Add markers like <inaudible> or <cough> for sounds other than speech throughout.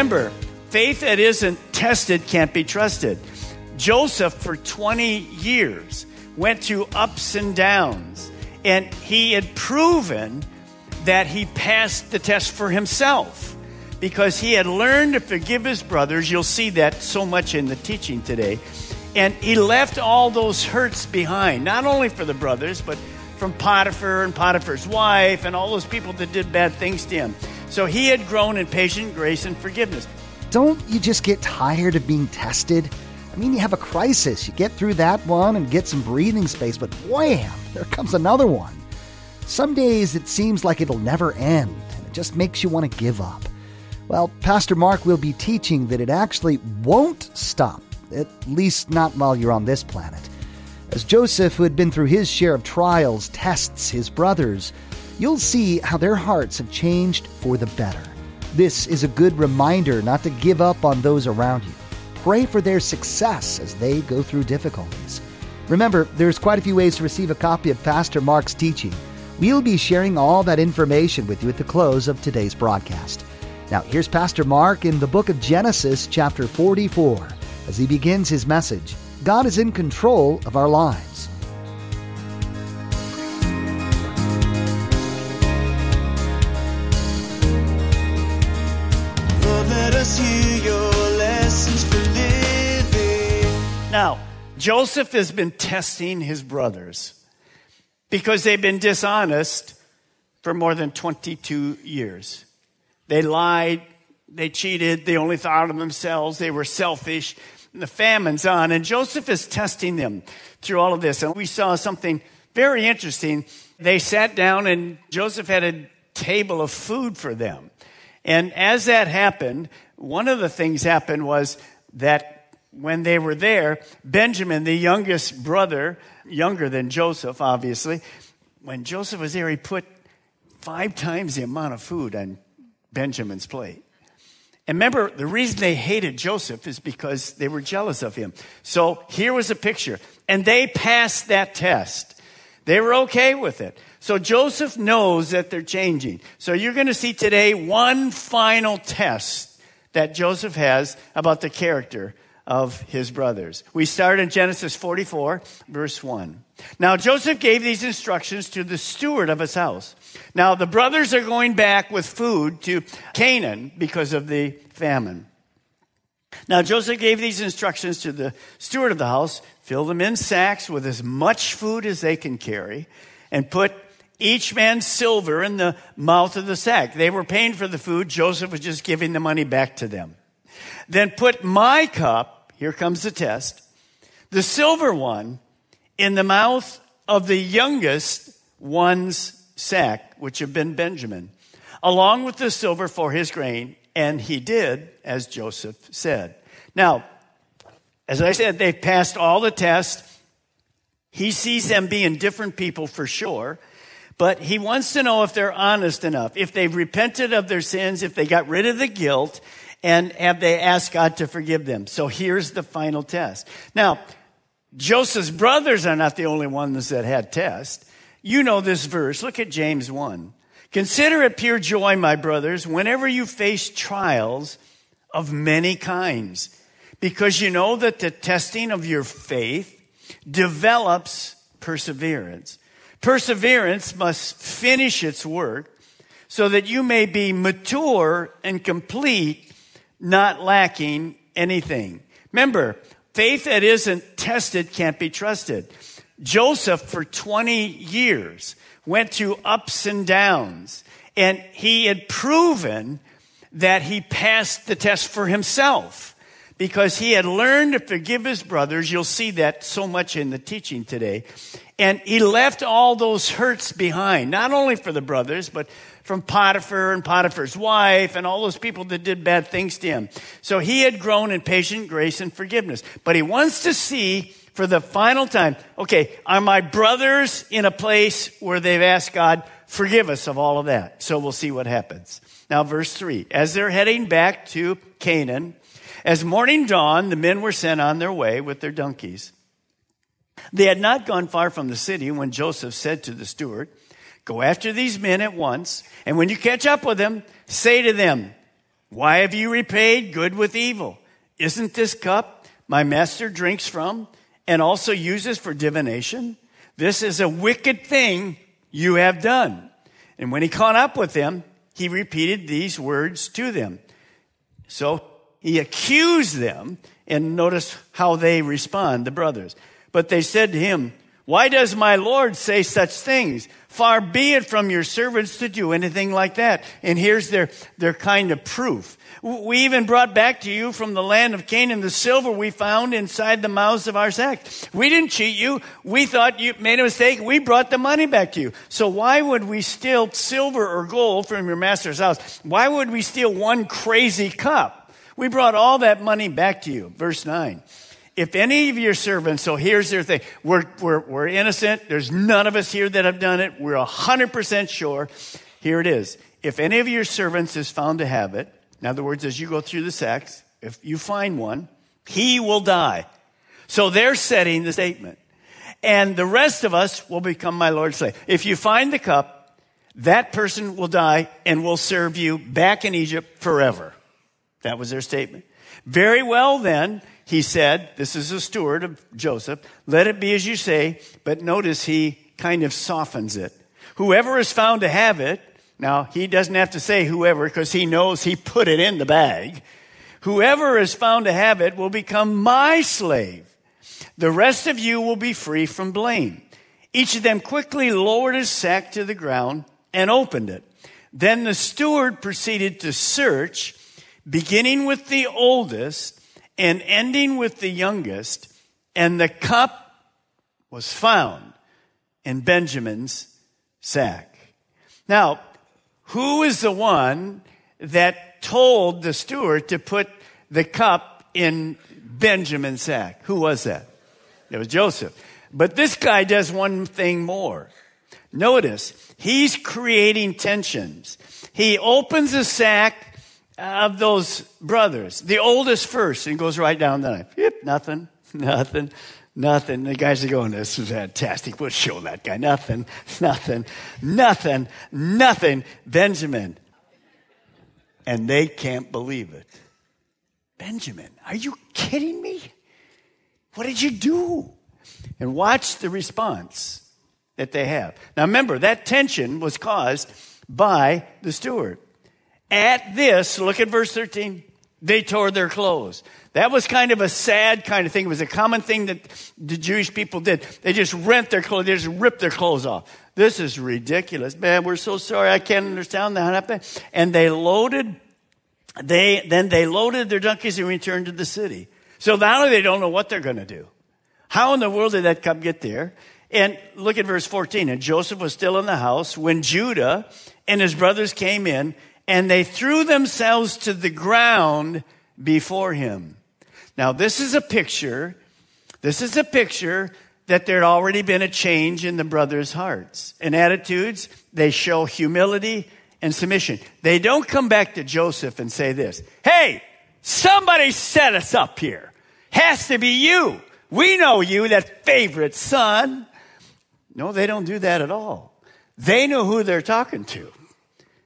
Remember, faith that isn't tested can't be trusted. Joseph, for 20 years, went through ups and downs, and he had proven that he passed the test for himself because he had learned to forgive his brothers. You'll see that so much in the teaching today. And he left all those hurts behind, not only for the brothers, but from Potiphar and Potiphar's wife and all those people that did bad things to him. So he had grown in patient grace and forgiveness. Don't you just get tired of being tested? I mean, you have a crisis. You get through that one and get some breathing space, but wham, there comes another one. Some days it seems like it'll never end, and it just makes you want to give up. Well, Pastor Mark will be teaching that it actually won't stop, at least not while you're on this planet. As Joseph, who had been through his share of trials, tests his brothers, you'll see how their hearts have changed for the better. This is a good reminder not to give up on those around you. Pray for their success as they go through difficulties. Remember, there's quite a few ways to receive a copy of Pastor Mark's teaching. We'll be sharing all that information with you at the close of today's broadcast. Now, here's Pastor Mark in the book of Genesis, chapter 44, as he begins his message God is in control of our lives. Joseph has been testing his brothers because they've been dishonest for more than 22 years. They lied, they cheated, they only thought of themselves, they were selfish. And the famine's on, and Joseph is testing them through all of this. And we saw something very interesting. They sat down, and Joseph had a table of food for them. And as that happened, one of the things happened was that when they were there, Benjamin, the youngest brother, younger than Joseph, obviously, when Joseph was there, he put five times the amount of food on Benjamin's plate. And remember, the reason they hated Joseph is because they were jealous of him. So here was a picture. And they passed that test. They were okay with it. So Joseph knows that they're changing. So you're going to see today one final test that Joseph has about the character of his brothers. We start in Genesis 44, verse 1. Now Joseph gave these instructions to the steward of his house. Now the brothers are going back with food to Canaan because of the famine. Now Joseph gave these instructions to the steward of the house fill them in sacks with as much food as they can carry, and put each man's silver in the mouth of the sack. They were paying for the food, Joseph was just giving the money back to them. Then put my cup, here comes the test, the silver one, in the mouth of the youngest one's sack, which had been Benjamin, along with the silver for his grain. And he did as Joseph said. Now, as I said, they've passed all the tests. He sees them being different people for sure, but he wants to know if they're honest enough, if they've repented of their sins, if they got rid of the guilt, and have they asked God to forgive them. So here's the final test. Now, Joseph's brothers are not the only ones that had tests. You know this verse. Look at James 1. Consider it pure joy, my brothers, whenever you face trials of many kinds, because you know that the testing of your faith develops perseverance. Perseverance must finish its work so that you may be mature and complete, not lacking anything. Remember, faith that isn't tested can't be trusted. Joseph, for 20 years, went through ups and downs, and he had proven that he passed the test for himself because he had learned to forgive his brothers. You'll see that so much in the teaching today. And he left all those hurts behind, not only for the brothers, but from Potiphar and Potiphar's wife and all those people that did bad things to him. So he had grown in patient grace and forgiveness. But he wants to see for the final time, okay, are my brothers in a place where they've asked God, forgive us of all of that? So we'll see what happens. Now, verse 3 As they're heading back to Canaan, as morning dawned, the men were sent on their way with their donkeys. They had not gone far from the city when Joseph said to the steward, Go after these men at once, and when you catch up with them, say to them, Why have you repaid good with evil? Isn't this cup my master drinks from and also uses for divination? This is a wicked thing you have done. And when he caught up with them, he repeated these words to them. So he accused them, and notice how they respond, the brothers. But they said to him, Why does my Lord say such things? Far be it from your servants to do anything like that. And here's their, their kind of proof. We even brought back to you from the land of Canaan the silver we found inside the mouths of our sacks. We didn't cheat you. We thought you made a mistake. We brought the money back to you. So why would we steal silver or gold from your master's house? Why would we steal one crazy cup? We brought all that money back to you. Verse 9. If any of your servants, so here's their thing. We're, we're, we're innocent. There's none of us here that have done it. We're 100% sure. Here it is. If any of your servants is found to have it, in other words, as you go through the sacks, if you find one, he will die. So they're setting the statement. And the rest of us will become my Lord's slave. If you find the cup, that person will die and will serve you back in Egypt forever. That was their statement. Very well then, he said, this is a steward of Joseph, let it be as you say, but notice he kind of softens it. Whoever is found to have it, now, he doesn't have to say whoever because he knows he put it in the bag. Whoever is found to have it will become my slave. The rest of you will be free from blame. Each of them quickly lowered his sack to the ground and opened it. Then the steward proceeded to search, beginning with the oldest and ending with the youngest, and the cup was found in Benjamin's sack. Now, who is the one that told the steward to put the cup in Benjamin's sack? Who was that? It was Joseph. But this guy does one thing more. Notice, he's creating tensions. He opens the sack of those brothers, the oldest first, and goes right down the line. Yep, nothing, <laughs> nothing. Nothing. The guys are going, this is fantastic. We'll show that guy. Nothing, <laughs> nothing, nothing, nothing. Benjamin. And they can't believe it. Benjamin, are you kidding me? What did you do? And watch the response that they have. Now remember, that tension was caused by the steward. At this, look at verse 13, they tore their clothes. That was kind of a sad kind of thing. It was a common thing that the Jewish people did. They just rent their clothes, they just rip their clothes off. This is ridiculous. Man, we're so sorry. I can't understand that happened. And they loaded, they, then they loaded their donkeys and returned to the city. So now they don't know what they're going to do. How in the world did that cup get there? And look at verse 14. And Joseph was still in the house when Judah and his brothers came in and they threw themselves to the ground before him. Now, this is a picture, this is a picture that there had already been a change in the brothers' hearts and attitudes. They show humility and submission. They don't come back to Joseph and say this Hey, somebody set us up here. Has to be you. We know you, that favorite son. No, they don't do that at all. They know who they're talking to.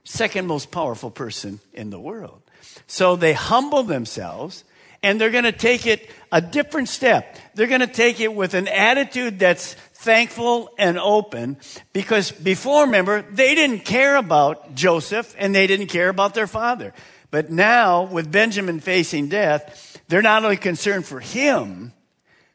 Second most powerful person in the world. So they humble themselves and they're going to take it a different step. They're going to take it with an attitude that's thankful and open because before, remember, they didn't care about Joseph and they didn't care about their father. But now, with Benjamin facing death, they're not only concerned for him,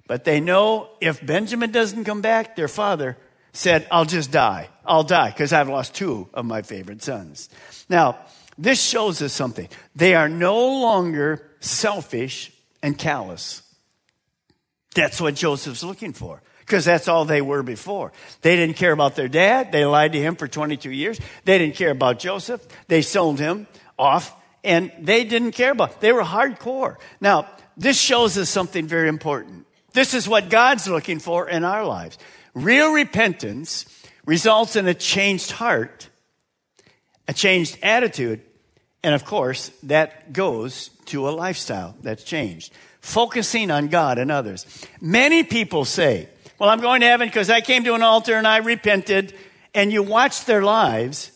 but they know if Benjamin doesn't come back, their father said, I'll just die. I'll die because I've lost two of my favorite sons. Now, This shows us something. They are no longer selfish and callous. That's what Joseph's looking for because that's all they were before. They didn't care about their dad. They lied to him for 22 years. They didn't care about Joseph. They sold him off and they didn't care about. They were hardcore. Now, this shows us something very important. This is what God's looking for in our lives. Real repentance results in a changed heart, a changed attitude, and of course, that goes to a lifestyle that's changed. Focusing on God and others. Many people say, Well, I'm going to heaven because I came to an altar and I repented. And you watch their lives,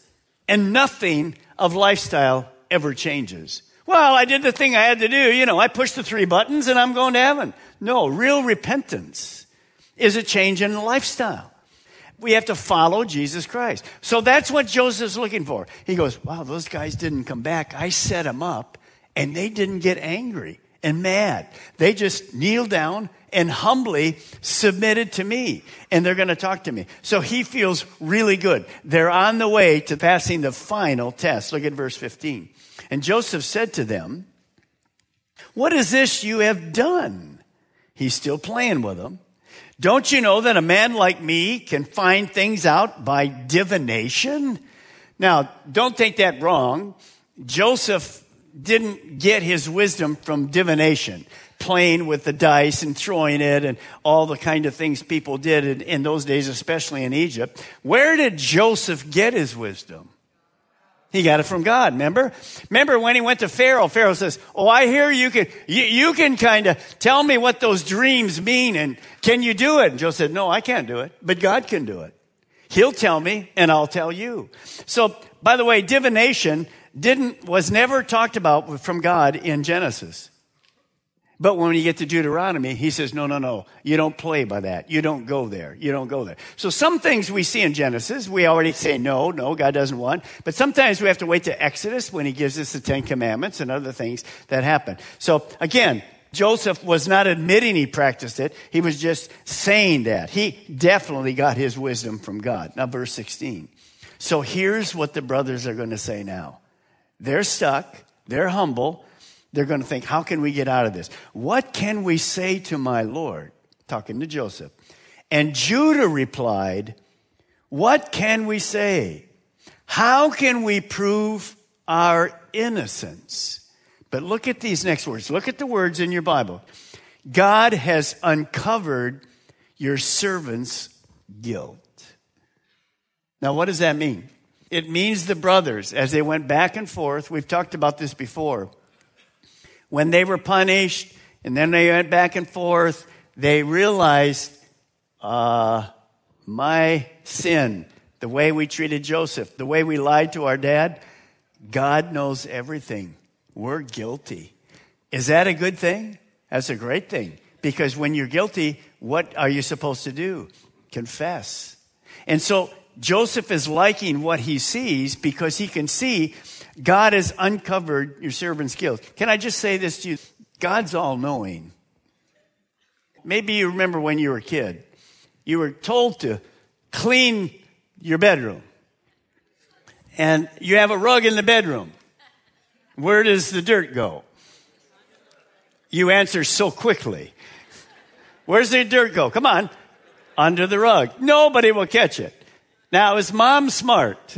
and nothing of lifestyle ever changes. Well, I did the thing I had to do. You know, I pushed the three buttons and I'm going to heaven. No, real repentance is a change in lifestyle. We have to follow Jesus Christ. So that's what Joseph's looking for. He goes, Wow, those guys didn't come back. I set them up and they didn't get angry and mad. They just kneeled down and humbly submitted to me and they're going to talk to me. So he feels really good. They're on the way to passing the final test. Look at verse 15. And Joseph said to them, What is this you have done? He's still playing with them. Don't you know that a man like me can find things out by divination? Now, don't take that wrong. Joseph didn't get his wisdom from divination, playing with the dice and throwing it and all the kind of things people did in, in those days, especially in Egypt. Where did Joseph get his wisdom? He got it from God, remember? Remember when he went to Pharaoh, Pharaoh says, Oh, I hear you can, you, you can kind of tell me what those dreams mean and can you do it? And Joe said, No, I can't do it, but God can do it. He'll tell me and I'll tell you. So, by the way, divination didn't, was never talked about from God in Genesis. But when you get to Deuteronomy, he says, no, no, no, you don't play by that. You don't go there. You don't go there. So some things we see in Genesis, we already say, no, no, God doesn't want. But sometimes we have to wait to Exodus when he gives us the Ten Commandments and other things that happen. So again, Joseph was not admitting he practiced it. He was just saying that. He definitely got his wisdom from God. Now, verse 16. So here's what the brothers are going to say now. They're stuck. They're humble. They're going to think, how can we get out of this? What can we say to my Lord? Talking to Joseph. And Judah replied, What can we say? How can we prove our innocence? But look at these next words. Look at the words in your Bible. God has uncovered your servant's guilt. Now, what does that mean? It means the brothers, as they went back and forth, we've talked about this before when they were punished and then they went back and forth, they realized, uh, my sin, the way we treated Joseph, the way we lied to our dad, God knows everything. We're guilty. Is that a good thing? That's a great thing. Because when you're guilty, what are you supposed to do? Confess. And so Joseph is liking what he sees because he can see God has uncovered your servant's guilt. Can I just say this to you? God's all knowing. Maybe you remember when you were a kid, you were told to clean your bedroom. And you have a rug in the bedroom. Where does the dirt go? You answer so quickly. Where's the dirt go? Come on. Under the rug. Nobody will catch it. Now, is mom smart?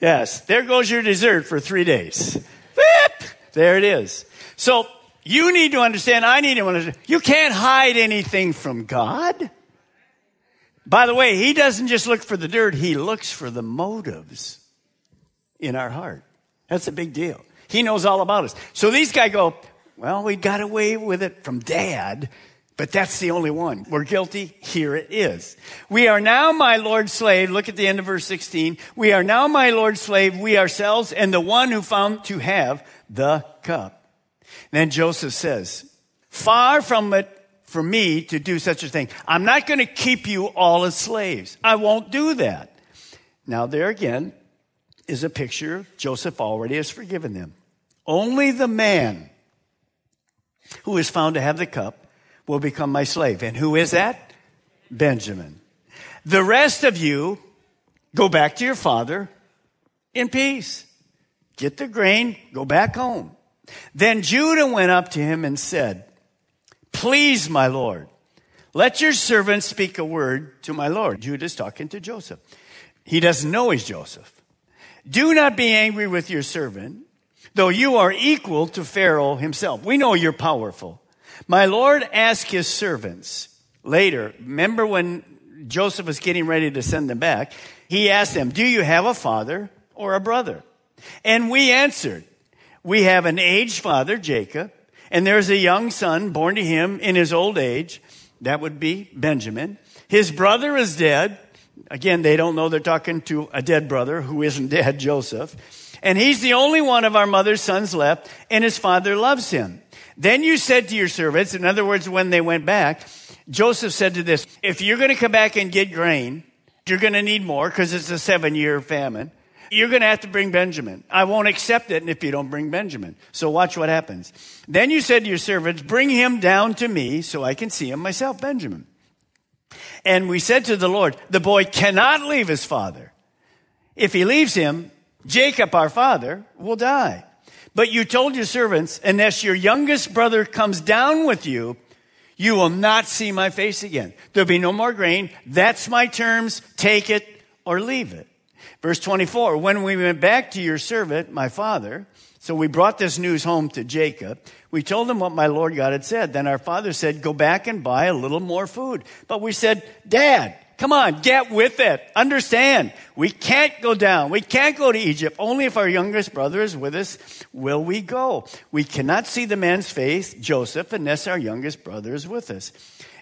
Yes, there goes your dessert for three days. Whip! There it is. So you need to understand, I need to understand, you can't hide anything from God. By the way, He doesn't just look for the dirt, He looks for the motives in our heart. That's a big deal. He knows all about us. So these guys go, well, we got away with it from dad, but that's the only one. We're guilty. Here it is. We are now my Lord's slave. Look at the end of verse 16. We are now my Lord's slave, we ourselves, and the one who found to have the cup. Then Joseph says, far from it for me to do such a thing. I'm not going to keep you all as slaves. I won't do that. Now there again is a picture Joseph already has forgiven them. Only the man who is found to have the cup will become my slave. And who is that? Benjamin. The rest of you go back to your father in peace. Get the grain, go back home. Then Judah went up to him and said, Please, my Lord, let your servant speak a word to my Lord. Judah's talking to Joseph. He doesn't know he's Joseph. Do not be angry with your servant, though you are equal to Pharaoh himself. We know you're powerful. My Lord asked his servants later, remember when Joseph was getting ready to send them back, he asked them, Do you have a father or a brother? And we answered, We have an aged father, Jacob, and there's a young son born to him in his old age. That would be Benjamin. His brother is dead. Again, they don't know they're talking to a dead brother who isn't dead, <laughs> Joseph. And he's the only one of our mother's sons left, and his father loves him. Then you said to your servants, in other words, when they went back, Joseph said to this, if you're going to come back and get grain, you're going to need more because it's a seven year famine. You're going to have to bring Benjamin. I won't accept it if you don't bring Benjamin. So watch what happens. Then you said to your servants, bring him down to me so I can see him myself, Benjamin. And we said to the Lord, the boy cannot leave his father. If he leaves him, Jacob, our father, will die. But you told your servants, unless your youngest brother comes down with you, you will not see my face again. There'll be no more grain. That's my terms. Take it or leave it. Verse 24, when we went back to your servant, my father, so we brought this news home to Jacob. We told him what my Lord God had said. Then our father said, go back and buy a little more food. But we said, Dad, come on, get with it. Understand. We can't go down. We can't go to Egypt. Only if our youngest brother is with us will we go. We cannot see the man's face, Joseph, unless our youngest brother is with us.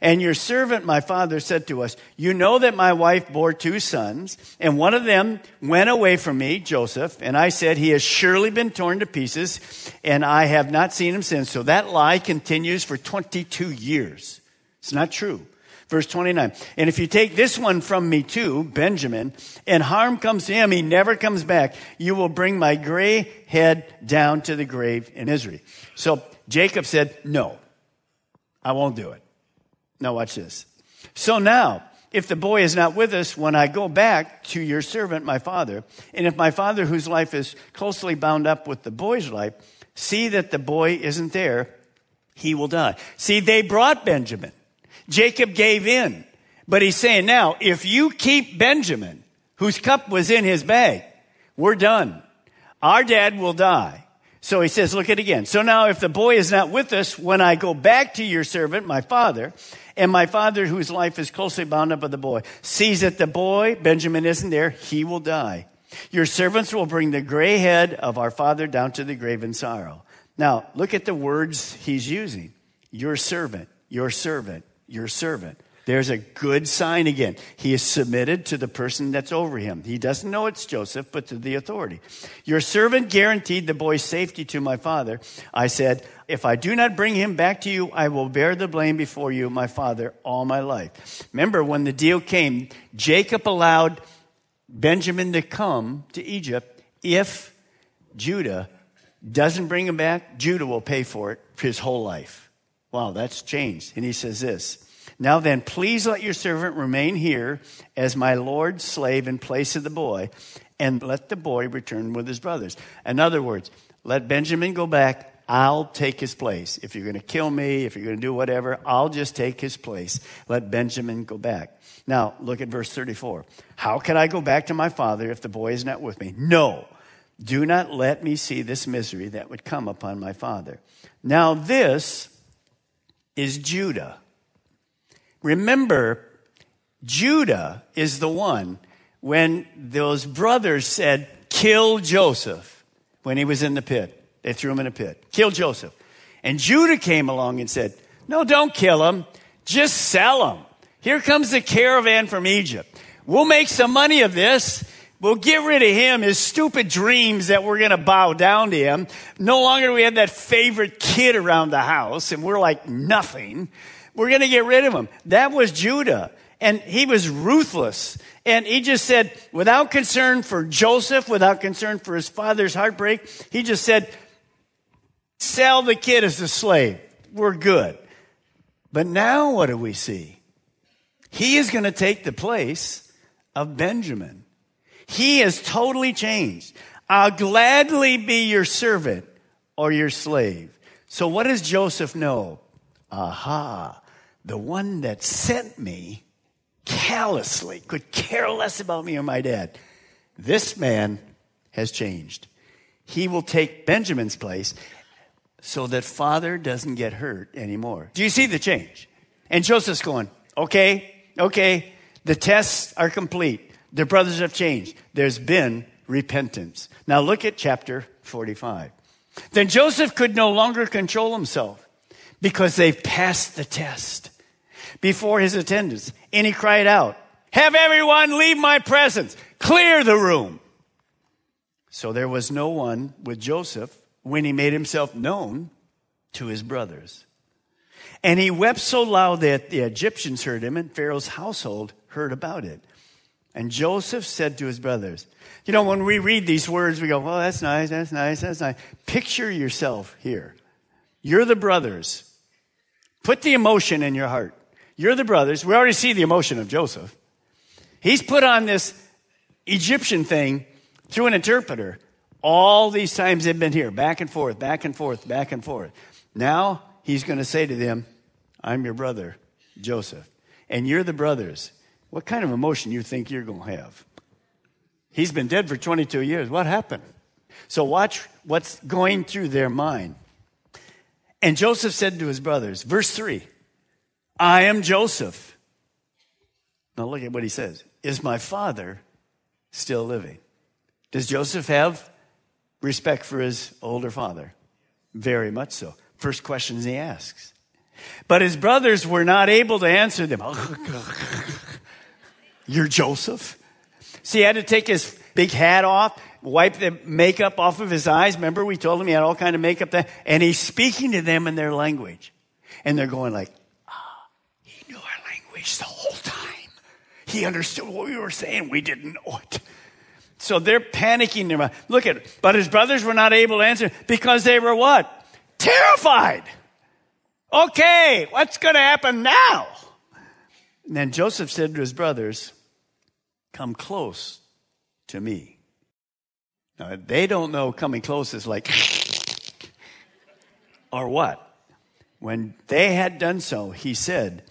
And your servant, my father, said to us, You know that my wife bore two sons, and one of them went away from me, Joseph, and I said, He has surely been torn to pieces, and I have not seen him since. So that lie continues for 22 years. It's not true. Verse 29. And if you take this one from me too, Benjamin, and harm comes to him, he never comes back, you will bring my gray head down to the grave in Israel. So Jacob said, No, I won't do it. Now, watch this. So now, if the boy is not with us when I go back to your servant, my father, and if my father, whose life is closely bound up with the boy's life, see that the boy isn't there, he will die. See, they brought Benjamin. Jacob gave in. But he's saying now, if you keep Benjamin, whose cup was in his bag, we're done. Our dad will die. So he says, look at it again. So now if the boy is not with us, when I go back to your servant, my father, and my father, whose life is closely bound up with the boy, sees that the boy, Benjamin, isn't there, he will die. Your servants will bring the gray head of our father down to the grave in sorrow. Now, look at the words he's using. Your servant, your servant, your servant. There's a good sign again. He is submitted to the person that's over him. He doesn't know it's Joseph, but to the authority. Your servant guaranteed the boy's safety to my father. I said, if I do not bring him back to you, I will bear the blame before you, my father, all my life. Remember, when the deal came, Jacob allowed Benjamin to come to Egypt if Judah doesn't bring him back, Judah will pay for it his whole life. Wow, that's changed. And he says this now then, please let your servant remain here as my Lord's slave in place of the boy, and let the boy return with his brothers. In other words, let Benjamin go back. I'll take his place. If you're going to kill me, if you're going to do whatever, I'll just take his place. Let Benjamin go back. Now, look at verse 34. How can I go back to my father if the boy is not with me? No. Do not let me see this misery that would come upon my father. Now, this is Judah. Remember, Judah is the one when those brothers said, kill Joseph when he was in the pit. They threw him in a pit. Kill Joseph. And Judah came along and said, no, don't kill him. Just sell him. Here comes the caravan from Egypt. We'll make some money of this. We'll get rid of him, his stupid dreams that we're going to bow down to him. No longer do we have that favorite kid around the house and we're like nothing. We're going to get rid of him. That was Judah. And he was ruthless. And he just said, without concern for Joseph, without concern for his father's heartbreak, he just said, sell the kid as a slave. We're good. But now what do we see? He is going to take the place of Benjamin. He has totally changed. I'll gladly be your servant or your slave. So what does Joseph know? Aha, the one that sent me callously could care less about me or my dad. This man has changed. He will take Benjamin's place so that father doesn't get hurt anymore. Do you see the change? And Joseph's going, okay, okay, the tests are complete. The brothers have changed. There's been repentance. Now look at chapter 45. Then Joseph could no longer control himself because they've passed the test before his attendants. And he cried out, Have everyone leave my presence, clear the room. So there was no one with Joseph when he made himself known to his brothers. And he wept so loud that the Egyptians heard him, and Pharaoh's household heard about it. And Joseph said to his brothers, You know, when we read these words, we go, Well, that's nice, that's nice, that's nice. Picture yourself here. You're the brothers. Put the emotion in your heart. You're the brothers. We already see the emotion of Joseph. He's put on this Egyptian thing through an interpreter. All these times they've been here, back and forth, back and forth, back and forth. Now he's going to say to them, I'm your brother, Joseph, and you're the brothers. What kind of emotion you think you're going to have? He's been dead for 22 years. What happened? So watch what's going through their mind. And Joseph said to his brothers, verse 3, I am Joseph. Now look at what he says. Is my father still living? Does Joseph have respect for his older father? Very much so. First questions he asks. But his brothers were not able to answer them. <laughs> You're Joseph? See, he had to take his big hat off, wipe the makeup off of his eyes. Remember, we told him he had all kind of makeup there, and he's speaking to them in their language. And they're going like, ah, he knew our language the whole time. He understood what we were saying. We didn't know it. So they're panicking. Their Look at it. But his brothers were not able to answer because they were what? Terrified. Okay, what's going to happen now? And then Joseph said to his brothers, Come close to me. Now, they don't know coming close is like, <laughs> or what? When they had done so, he said,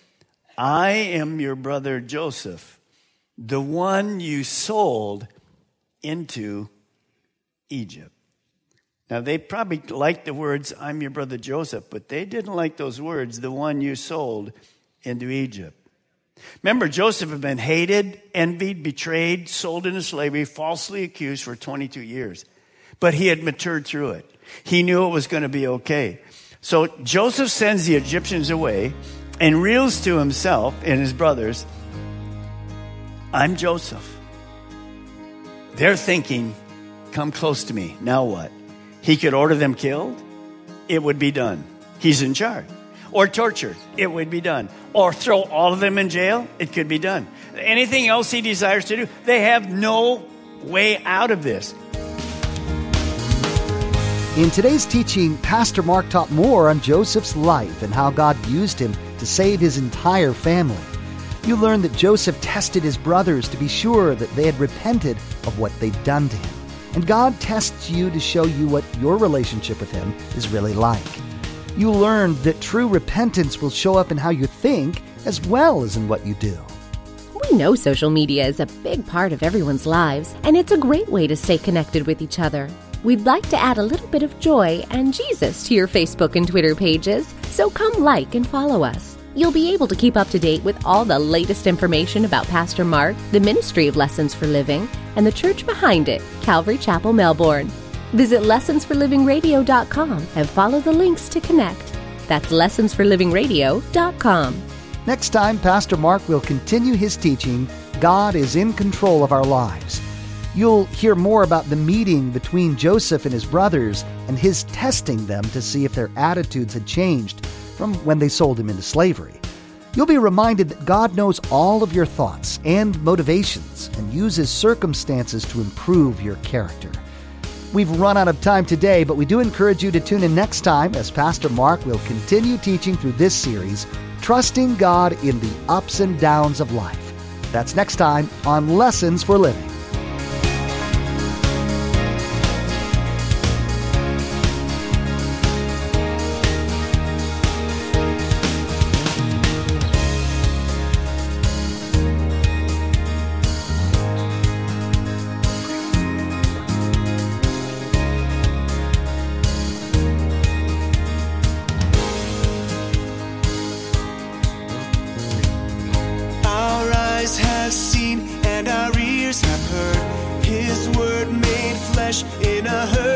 I am your brother Joseph, the one you sold into Egypt. Now, they probably liked the words, I'm your brother Joseph, but they didn't like those words, the one you sold into Egypt. Remember, Joseph had been hated, envied, betrayed, sold into slavery, falsely accused for 22 years. But he had matured through it. He knew it was going to be okay. So Joseph sends the Egyptians away and reels to himself and his brothers, I'm Joseph. They're thinking, come close to me. Now what? He could order them killed. It would be done. He's in charge or tortured, it would be done. Or throw all of them in jail, it could be done. Anything else he desires to do, they have no way out of this. In today's teaching, Pastor Mark taught more on Joseph's life and how God used him to save his entire family. You learned that Joseph tested his brothers to be sure that they had repented of what they'd done to him. And God tests you to show you what your relationship with him is really like you learned that true repentance will show up in how you think as well as in what you do. We know social media is a big part of everyone's lives, and it's a great way to stay connected with each other. We'd like to add a little bit of joy and Jesus to your Facebook and Twitter pages, so come like and follow us. You'll be able to keep up to date with all the latest information about Pastor Mark, the Ministry of Lessons for Living, and the church behind it, Calvary Chapel, Melbourne. Visit lessonsforlivingradio.com and follow the links to connect. That's lessonsforlivingradio.com. Next time, Pastor Mark will continue his teaching God is in control of our lives. You'll hear more about the meeting between Joseph and his brothers and his testing them to see if their attitudes had changed from when they sold him into slavery. You'll be reminded that God knows all of your thoughts and motivations and uses circumstances to improve your character. We've run out of time today, but we do encourage you to tune in next time as Pastor Mark will continue teaching through this series, Trusting God in the Ups and Downs of Life. That's next time on Lessons for Living. In a hurting